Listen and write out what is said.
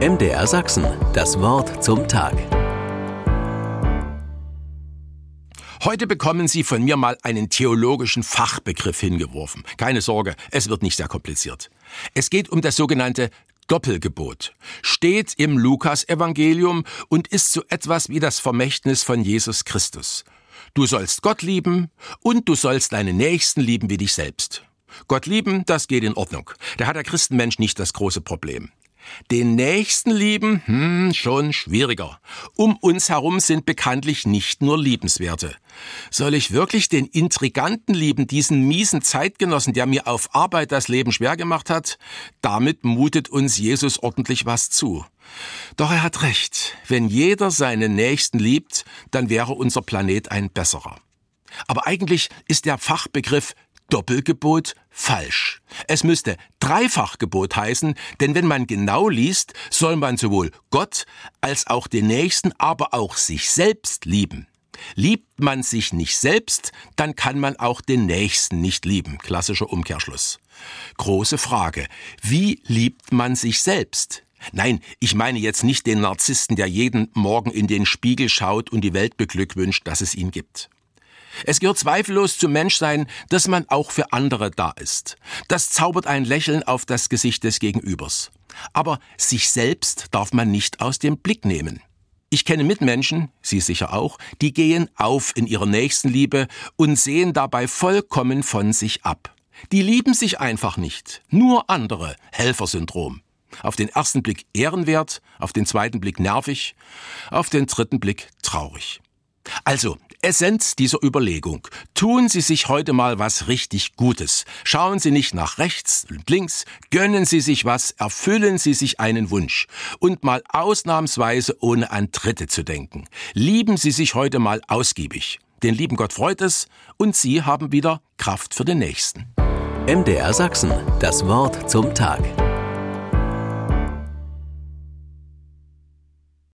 MDR Sachsen, das Wort zum Tag. Heute bekommen Sie von mir mal einen theologischen Fachbegriff hingeworfen. Keine Sorge, es wird nicht sehr kompliziert. Es geht um das sogenannte Doppelgebot. Steht im Lukas-Evangelium und ist so etwas wie das Vermächtnis von Jesus Christus. Du sollst Gott lieben und du sollst deinen Nächsten lieben wie dich selbst. Gott lieben, das geht in Ordnung. Da hat der Christenmensch nicht das große Problem. Den Nächsten lieben, hm, schon schwieriger. Um uns herum sind bekanntlich nicht nur Liebenswerte. Soll ich wirklich den Intriganten lieben, diesen miesen Zeitgenossen, der mir auf Arbeit das Leben schwer gemacht hat? Damit mutet uns Jesus ordentlich was zu. Doch er hat recht. Wenn jeder seinen Nächsten liebt, dann wäre unser Planet ein besserer. Aber eigentlich ist der Fachbegriff Doppelgebot falsch. Es müsste Dreifachgebot heißen, denn wenn man genau liest, soll man sowohl Gott als auch den Nächsten, aber auch sich selbst lieben. Liebt man sich nicht selbst, dann kann man auch den Nächsten nicht lieben. Klassischer Umkehrschluss. Große Frage. Wie liebt man sich selbst? Nein, ich meine jetzt nicht den Narzissten, der jeden Morgen in den Spiegel schaut und die Welt beglückwünscht, dass es ihn gibt. Es gehört zweifellos zum Menschsein, dass man auch für andere da ist. Das zaubert ein Lächeln auf das Gesicht des Gegenübers. Aber sich selbst darf man nicht aus dem Blick nehmen. Ich kenne Mitmenschen, Sie sicher auch, die gehen auf in ihrer Nächstenliebe und sehen dabei vollkommen von sich ab. Die lieben sich einfach nicht. Nur andere. Helfersyndrom. Auf den ersten Blick ehrenwert, auf den zweiten Blick nervig, auf den dritten Blick traurig. Also, Essenz dieser Überlegung. Tun Sie sich heute mal was richtig Gutes. Schauen Sie nicht nach rechts und links, gönnen Sie sich was, erfüllen Sie sich einen Wunsch. Und mal ausnahmsweise ohne an Dritte zu denken. Lieben Sie sich heute mal ausgiebig. Den lieben Gott freut es und Sie haben wieder Kraft für den Nächsten. MDR Sachsen, das Wort zum Tag.